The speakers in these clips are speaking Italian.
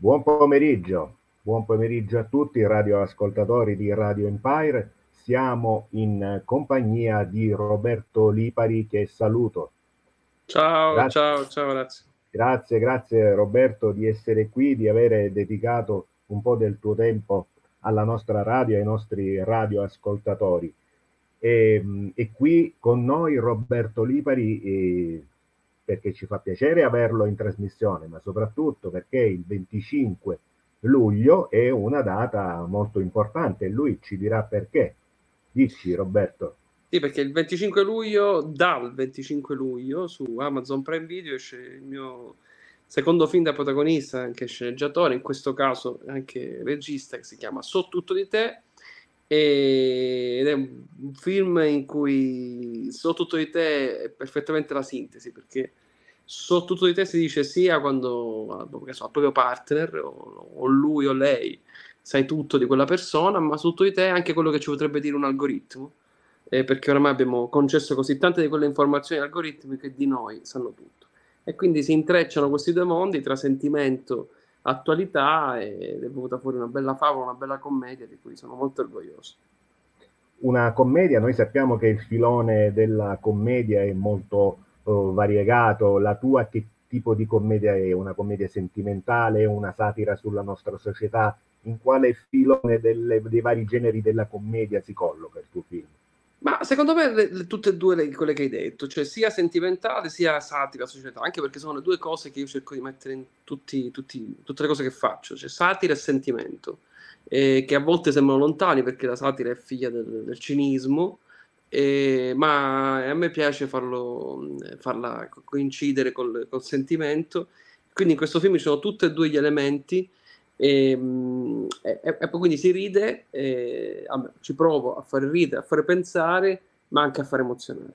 Buon pomeriggio, buon pomeriggio a tutti i radioascoltatori di Radio Empire. Siamo in compagnia di Roberto Lipari che saluto. Ciao, grazie. ciao, ciao, grazie. Grazie, grazie Roberto di essere qui, di aver dedicato un po' del tuo tempo alla nostra radio, ai nostri radioascoltatori. E, e qui con noi Roberto Lipari, eh, perché ci fa piacere averlo in trasmissione, ma soprattutto perché il 25 luglio è una data molto importante e lui ci dirà perché. Dici Roberto. Sì, perché il 25 luglio, dal 25 luglio su Amazon Prime Video esce il mio secondo film da protagonista, anche sceneggiatore, in questo caso anche regista, che si chiama So tutto di te, ed è un film in cui So tutto di te è perfettamente la sintesi, perché So tutto di te si dice sia quando so, al proprio partner, o, o, lui o lei, sai tutto di quella persona, ma su tutto di te anche quello che ci potrebbe dire un algoritmo, eh, perché oramai abbiamo concesso così tante di quelle informazioni agli algoritmi che di noi sanno tutto. E quindi si intrecciano questi due mondi tra sentimento attualità ed è venuta fuori una bella favola, una bella commedia di cui sono molto orgoglioso. Una commedia, noi sappiamo che il filone della commedia è molto uh, variegato, la tua che tipo di commedia è? Una commedia sentimentale, una satira sulla nostra società? In quale filone delle, dei vari generi della commedia si colloca il tuo film? Ma secondo me le, le, tutte e due le, quelle che hai detto, cioè sia sentimentale sia satira società, anche perché sono le due cose che io cerco di mettere in tutti, tutti, tutte le cose che faccio, cioè satira e sentimento, eh, che a volte sembrano lontani perché la satira è figlia del, del cinismo, eh, ma a me piace farlo, farla coincidere col, col sentimento. Quindi in questo film ci sono tutti e due gli elementi e, e, e, poi quindi si ride, e, vabbè, ci provo a fare ridere, a fare pensare, ma anche a fare emozionare.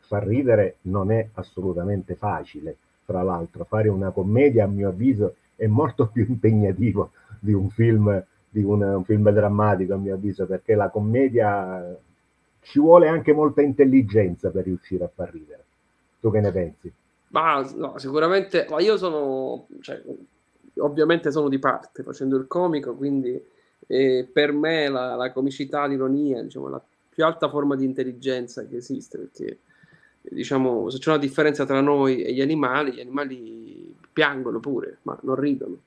Far ridere non è assolutamente facile, tra l'altro, fare una commedia a mio avviso è molto più impegnativo di un film, di un, un film drammatico a mio avviso, perché la commedia ci vuole anche molta intelligenza per riuscire a far ridere. Tu che ne pensi? Ma no, sicuramente, ma io sono, cioè, ovviamente sono di parte facendo il comico, quindi eh, per me la, la, comicità, l'ironia, diciamo, la più alta forma di intelligenza che esiste, perché diciamo, se c'è una differenza tra noi e gli animali, gli animali piangono pure, ma non ridono.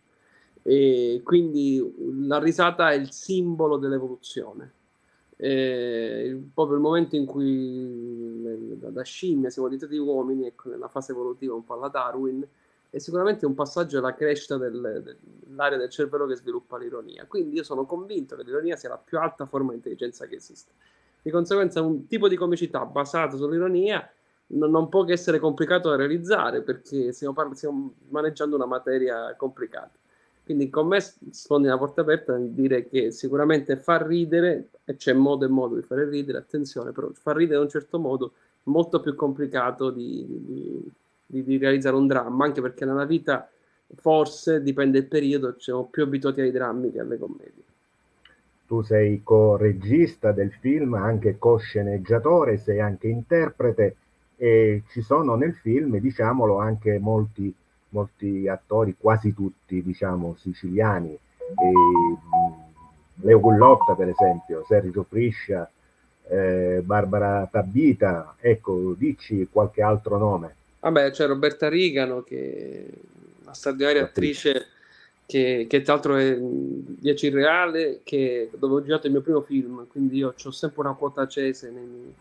E quindi la risata è il simbolo dell'evoluzione. Eh, proprio il momento in cui da scimmia siamo diventati uomini, ecco, nella fase evolutiva un po' alla Darwin, è sicuramente un passaggio alla crescita del, dell'area del cervello che sviluppa l'ironia. Quindi io sono convinto che l'ironia sia la più alta forma di intelligenza che esiste. Di conseguenza un tipo di comicità basato sull'ironia non, non può che essere complicato da realizzare perché stiamo, par- stiamo maneggiando una materia complicata. Quindi con me sfondi la porta aperta nel dire che sicuramente far ridere, e c'è modo e modo di fare ridere, attenzione, però far ridere in un certo modo è molto più complicato di, di di, di, realizzare un dramma, anche perché nella vita forse dipende il periodo, siamo più abituati ai drammi che alle commedie. Tu sei co-regista del film, anche co-sceneggiatore, sei anche interprete e ci sono nel film, diciamolo, anche molti, molti attori, quasi tutti, diciamo, siciliani. E, Leo Gullotta, per esempio, Sergio Friscia, eh, Barbara Tabita, ecco, dici qualche altro nome. Vabbè, c'è Roberta Rigano, che è una straordinaria attrice che, che, tra l'altro è di Aci Reale, che, dove ho girato il mio primo film, quindi io ho sempre una quota accese nei, miei,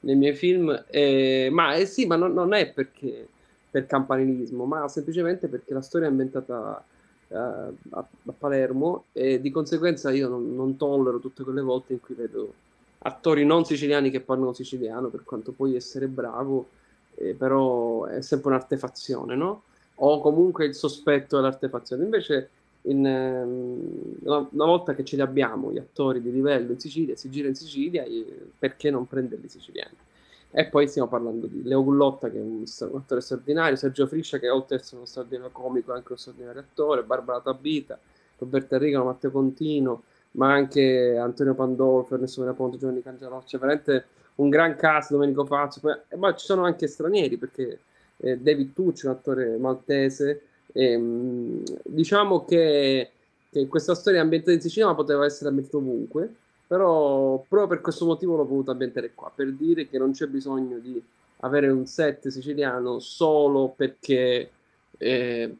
nei miei film. Eh, ma eh sì, ma non, non, è perché per campanilismo, ma semplicemente perché la storia è ambientata uh, a, a, Palermo e di conseguenza io non, non tollero tutte quelle volte in cui vedo attori non siciliani che parlano siciliano, per quanto puoi essere bravo eh, però è sempre un'artefazione, no? O comunque il sospetto dell'artefazione. Invece, in, ehm, una, volta che ce li abbiamo, gli attori di livello in Sicilia, si gira in Sicilia, perché non prenderli siciliani? E poi stiamo parlando di Leo Gullotta, che è un, un attore straordinario, Sergio Friscia, che oltre ad essere uno straordinario comico, è anche uno straordinario attore, Barbara Tabita, Roberto Enrico, Matteo Contino, ma anche Antonio Pandolfo, Ernesto Meraponte, Giovanni Cangialoccia, veramente un gran cast, Domenico Fazio, ma ci sono anche stranieri perché eh, David Tucci, un attore maltese, Ehm, diciamo che, che, questa storia ambientata in Sicilia poteva essere ambientata ovunque, però proprio per questo motivo l'ho voluto ambientare qua, per dire che non c'è bisogno di avere un set siciliano solo perché, eh,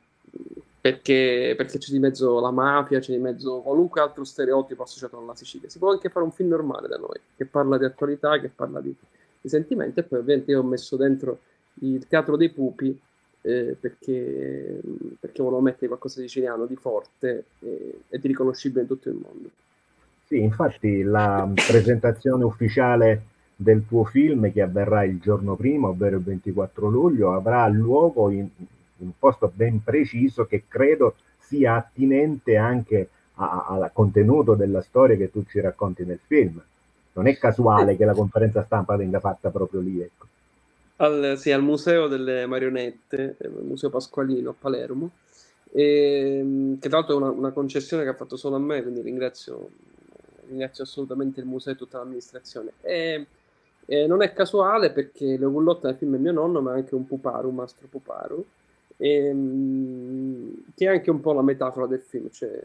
perché, perché c'è di mezzo la mafia, c'è di mezzo qualunque altro stereotipo associato alla Sicilia. Si può anche fare un film normale da noi, che parla di attualità, che parla di, di sentimenti, e poi ovviamente io ho messo dentro il teatro dei pupi eh, perché, perché volevo mettere qualcosa di siciliano, di forte eh, e di riconoscibile in tutto il mondo. Sì, infatti la presentazione ufficiale del tuo film che avverrà il giorno prima, ovvero il 24 luglio, avrà luogo in un posto ben preciso che credo sia attinente anche al contenuto della storia che tu ci racconti nel film. Non è casuale che la conferenza stampa venga fatta proprio lì. Ecco. Al, sì, al Museo delle Marionette, il eh, Museo Pasqualino a Palermo, e, ehm, che tra l'altro è una, una concessione che ha fatto solo a me, quindi ringrazio ringrazio assolutamente il museo e tutta l'amministrazione. E, e non è casuale perché Leo Gullotta nel film è mio nonno, ma è anche un puparu, un mastro puparu, e, che è anche un po' la metafora del film, cioè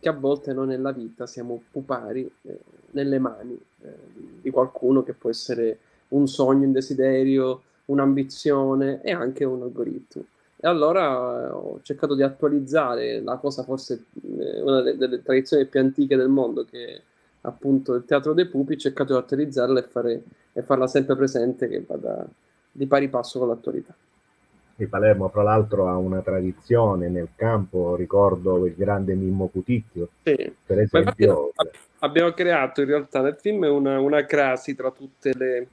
che a volte noi nella vita siamo pupari eh, nelle mani eh, di qualcuno che può essere un sogno, un desiderio, un'ambizione e anche un algoritmo. E allora eh, ho cercato di attualizzare la cosa forse eh, una delle, delle tradizioni più antiche del mondo che appunto il teatro dei pupi, cercato di attualizzarla e, fare, e farla sempre presente che vada di pari passo con l'attualità. E Palermo, fra l'altro, ha una tradizione nel campo, ricordo il grande Mimmo Cuticchio, sì. per esempio. abbiamo creato in realtà nel film una, una crasi tra tutte le...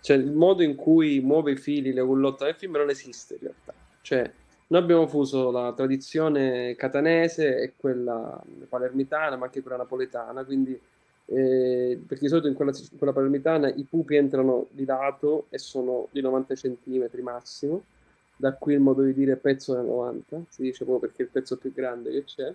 cioè il modo in cui muove i fili le gullotte nel film non esiste in realtà. Cioè, noi abbiamo fuso la tradizione catanese e quella palermitana, ma anche quella napoletana, quindi eh, perché di solito in quella, in quella palermitana i pupi entrano di lato e sono di 90 cm massimo, da qui il modo di dire pezzo da 90, si dice proprio perché è il pezzo più grande che c'è,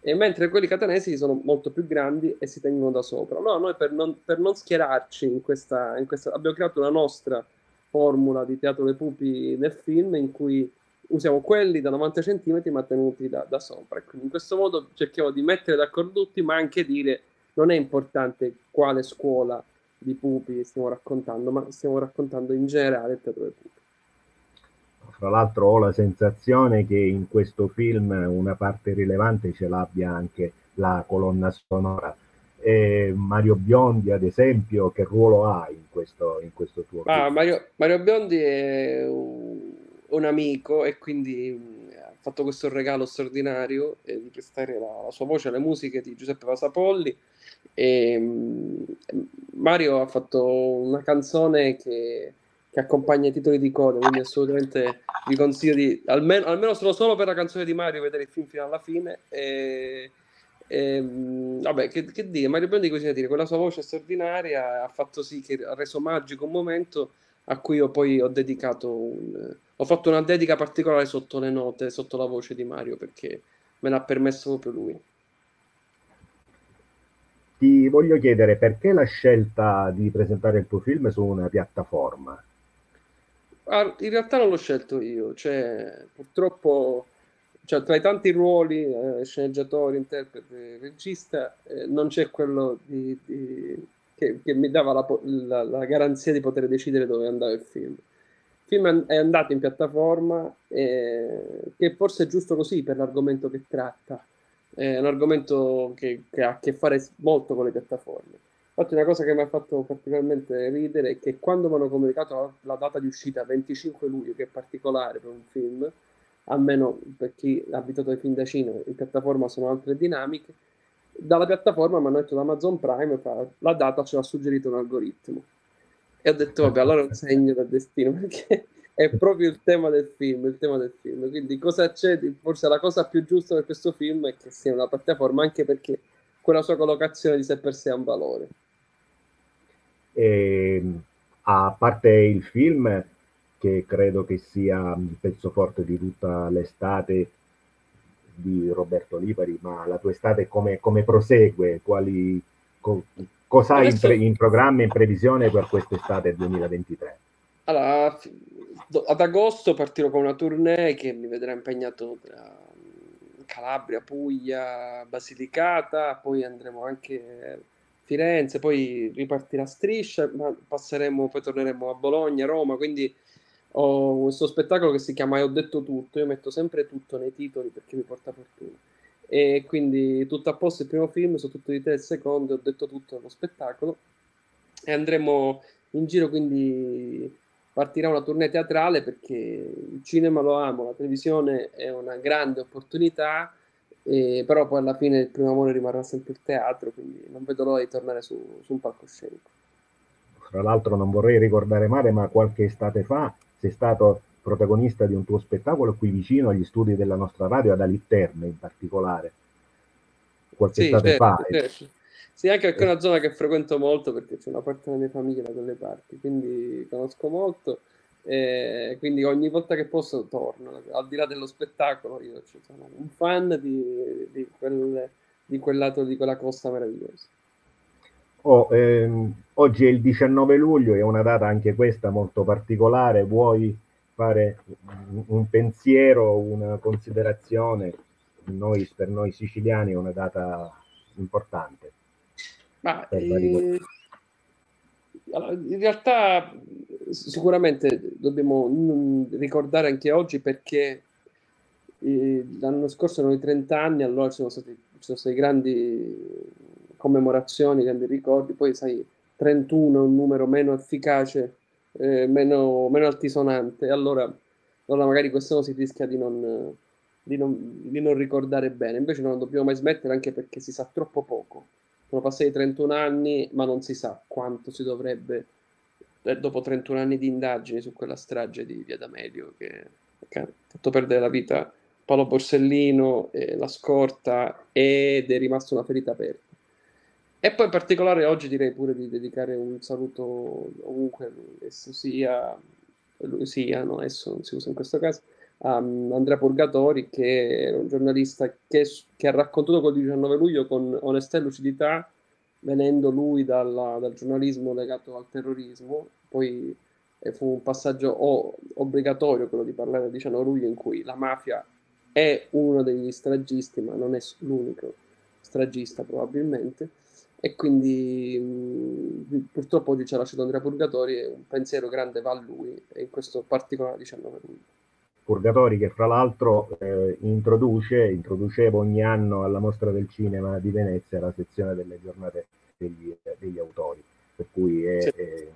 e mentre quelli catanesi sono molto più grandi e si tengono da sopra. No, noi per non, per non schierarci in questa, in questa, abbiamo creato una nostra formula di teatro dei pupi nel film in cui usiamo quelli da 90 cm ma tenuti da, da sopra. Quindi in questo modo cerchiamo di mettere d'accordo tutti, ma anche dire non è importante quale scuola di pupi stiamo raccontando, ma stiamo raccontando in generale il teatro dei pupi. Fra l'altro ho la sensazione che in questo film una parte rilevante ce l'abbia anche la colonna sonora. E Mario Biondi, ad esempio, che ruolo ha in questo, in questo tuo ah, film? Mario, Mario Biondi è un, un amico e quindi ha fatto questo regalo straordinario eh, di prestare la, la, sua voce alle musiche di Giuseppe Vasapolli e um, Mario ha fatto una canzone che, che, accompagna i titoli di coda, quindi assolutamente vi consiglio di, almeno, almeno solo, solo per la canzone di Mario, vedere il film fino alla fine. E, e, vabbè, che, che dire, Mario Biondi così da dire, quella sua voce straordinaria ha fatto sì che ha reso magico un momento a cui io poi ho dedicato un, ho fatto una dedica particolare sotto le note, sotto la voce di Mario, perché me l'ha permesso proprio lui. Ti voglio chiedere perché la scelta di presentare il tuo film su una piattaforma? Ah, in realtà non l'ho scelto io, cioè, purtroppo cioè, tra i tanti ruoli, eh, sceneggiatore, interprete, regista, eh, non c'è quello di, di, che, che, mi dava la, la, la, garanzia di poter decidere dove andare il film. Il film è andato in piattaforma, eh, che forse è giusto così per l'argomento che tratta è un argomento che, che, ha a che fare molto con le piattaforme. Infatti una cosa che mi ha fatto particolarmente ridere è che quando mi hanno comunicato la, data di uscita 25 luglio, che è particolare per un film, almeno per chi è abituato ai film da Cina, in piattaforma sono altre dinamiche, dalla piattaforma mi hanno detto da Amazon Prime la data ce l'ha suggerito un algoritmo. E ho detto, vabbè, allora è un segno del destino, perché è proprio il tema del film, il tema del film. Quindi cosa c'è? Forse la cosa più giusta per questo film è che sia una piattaforma, anche perché quella sua collocazione di sé per sé ha un valore. E, ehm, a parte il film, che credo che sia il pezzo forte di tutta l'estate di Roberto Lipari, ma la tua estate come, come prosegue? Quali, co, cosa hai in, pre, in programma, in previsione per quest'estate 2023? Allora, ad agosto partirò con una tournée che mi vedrà impegnato tra Calabria, Puglia, Basilicata, poi andremo anche Firenze, poi ripartirà striscia, passeremo, poi torneremo a Bologna, Roma, quindi ho questo spettacolo che si chiama Ho detto tutto, io metto sempre tutto nei titoli perché mi porta fortuna. E quindi tutto a posto il primo film, su tutto di te il secondo, ho detto tutto nello spettacolo. E andremo in giro, quindi partirà una tournée teatrale perché il cinema lo amo, la televisione è una grande opportunità, eh, però poi alla fine il primo amore rimarrà sempre il teatro, quindi non vedo l'ora di tornare su, su un palcoscenico. Fra l'altro non vorrei ricordare male, ma qualche estate fa sei stato protagonista di un tuo spettacolo qui vicino agli studi della nostra radio, ad Aliterne in particolare. Qualche sì, estate certo, fa. Certo. Sì, anche perché è una zona che frequento molto perché c'è una parte della mia famiglia da quelle parti, quindi conosco molto. E quindi ogni volta che posso torno, al di là dello spettacolo, io sono un fan di, di, quel, di quel lato di quella costa meravigliosa. Oh, ehm, oggi è il 19 luglio, è una data anche questa molto particolare. Vuoi fare un pensiero, una considerazione? Noi, per noi siciliani è una data importante. Ma, eh, in realtà sicuramente dobbiamo ricordare anche oggi perché eh, l'anno scorso erano i 30 anni, allora ci sono stati, ci sono stati grandi commemorazioni, grandi ricordi, poi sai 31 è un numero meno efficace, eh, meno, meno, altisonante, allora, allora magari quest'anno si rischia di non, di, non, di non ricordare bene, invece non dobbiamo mai smettere anche perché si sa troppo poco. Sono passati 31 anni, ma non si sa quanto si dovrebbe, eh, dopo 31 anni di indagini su quella strage di Via D'Amelio che, che ha fatto perdere la vita Paolo Borsellino, eh, la scorta ed è rimasta una ferita aperta. E poi in particolare oggi direi pure di dedicare un saluto ovunque esso sia, lui sia, no, esso non si usa in questo caso, a Andrea Purgatori che è un giornalista che, che ha raccontato col 19 luglio con onestà e lucidità, venendo lui dalla, dal giornalismo legato al terrorismo, poi eh, fu un passaggio o, obbligatorio quello di parlare del 19 luglio in cui la mafia è uno degli stragisti, ma non è l'unico stragista probabilmente e quindi mh, purtroppo oggi ci ha lasciato Andrea Purgatori e un pensiero grande va a lui in questo particolare 19 luglio. Purgatori che fra l'altro eh, introduce, introduceva ogni anno alla Mostra del Cinema di Venezia la sezione delle giornate degli, degli autori, per cui è, sì. è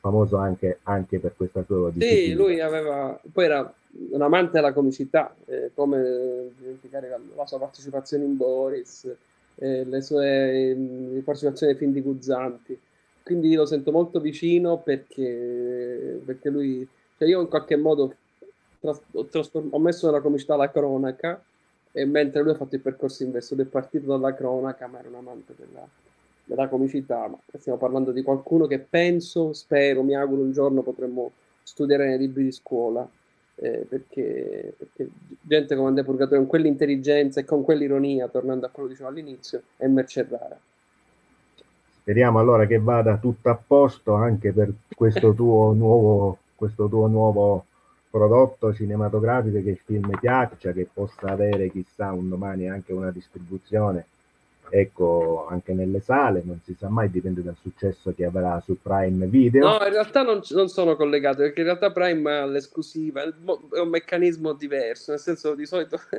famoso anche, anche, per questa sua disciplina. Sì, lui aveva, poi era un amante della comicità, eh, come dimenticare la, la sua partecipazione in Boris, eh, le sue mm, partecipazioni ai film di Guzzanti. Quindi lo sento molto vicino perché, perché lui, cioè io in qualche modo tras- ho, trasform- ho messo nella comicità la cronaca e mentre lui ha fatto il percorso inverso, è partito dalla cronaca ma era un amante della, della comicità, ma stiamo parlando di qualcuno che penso, spero, mi auguro un giorno potremmo studiare nei libri di scuola eh, perché, perché, gente come Andrea Purgatorio con quell'intelligenza e con quell'ironia, tornando a quello che dicevo all'inizio, è merce rara. Speriamo allora che vada tutto a posto anche per questo tuo nuovo, questo tuo nuovo prodotto cinematografico, che il film piaccia, che possa avere chissà un domani anche una distribuzione ecco, anche nelle sale, non si sa mai, dipende dal successo che avrà su Prime Video. No, in realtà non, non sono collegato, perché in realtà Prime ha l'esclusiva, è un meccanismo diverso, nel senso di solito...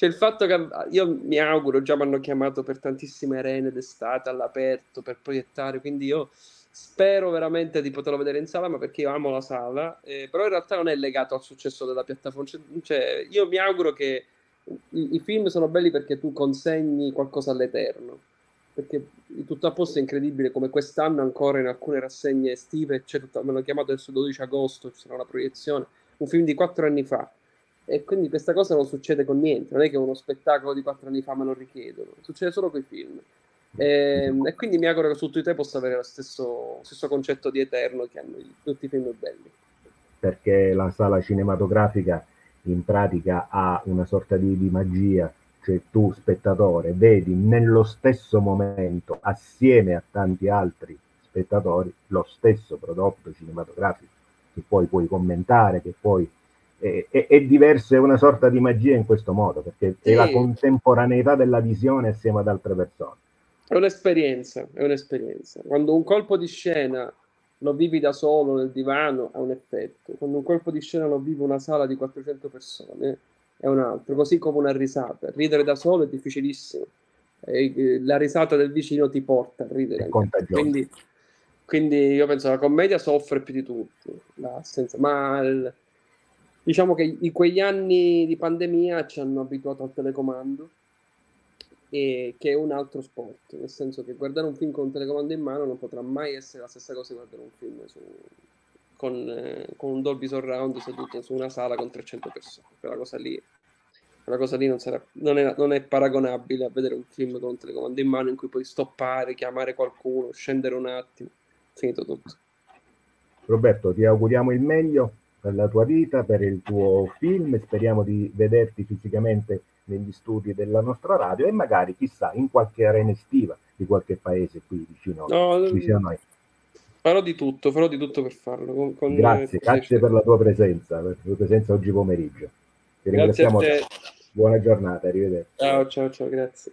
C'è il fatto che io mi auguro, già mi hanno chiamato per tantissime arene d'estate all'aperto per proiettare, quindi io spero veramente di poterlo vedere in sala, ma perché io amo la sala, eh, però in realtà non è legato al successo della piattaforma. Cioè, io mi auguro che i, i, film sono belli perché tu consegni qualcosa all'eterno. Perché tutto a posto è incredibile come quest'anno ancora in alcune rassegne estive c'è tutta, me l'ho chiamato adesso 12 agosto, ci sarà una proiezione, un film di quattro anni fa. E quindi questa cosa non succede con niente, non è che uno spettacolo di quattro anni fa me lo richiedono, succede solo con i film. E, ehm, e, quindi mi auguro che su tutti te possa avere lo stesso, stesso concetto di eterno che hanno tutti i film belli. Perché la sala cinematografica in pratica ha una sorta di, di magia, cioè tu spettatore vedi nello stesso momento, assieme a tanti altri spettatori, lo stesso prodotto cinematografico. che poi puoi commentare, che poi è, è, è, diverso, è una sorta di magia in questo modo, perché sì. è la contemporaneità della visione assieme ad altre persone. È un'esperienza, è un'esperienza. Quando un colpo di scena lo vivi da solo nel divano ha un effetto, quando un colpo di scena lo vive una sala di 400 persone è un altro, così come una risata. Ridere da solo è difficilissimo. E la risata del vicino ti porta a ridere. Quindi, quindi io penso che la commedia soffre più di tutto, l'assenza, ma il, diciamo che i, quegli anni di pandemia ci hanno abituato al telecomando e che è un altro sport, nel senso che guardare un film con un telecomando in mano non potrà mai essere la stessa cosa che guardare un film su, con, eh, con, un Dolby Surround seduto su una sala con 300 persone. Quella cosa lì, quella cosa lì non, sarà, non, è, non, è, paragonabile a vedere un film con un telecomando in mano in cui puoi stoppare, chiamare qualcuno, scendere un attimo, finito tutto. Roberto, ti auguriamo il meglio per la tua vita, per il tuo film, speriamo di vederti fisicamente negli studi della nostra radio e magari chissà in qualche arena estiva di qualche paese qui vicino, no, vicino a noi. Farò di tutto, farò di tutto per farlo. Con, con grazie, grazie per la tua presenza, per la tua presenza oggi pomeriggio. Ti ringraziamo. Buona giornata, arrivederci. Ciao, ciao, ciao, grazie.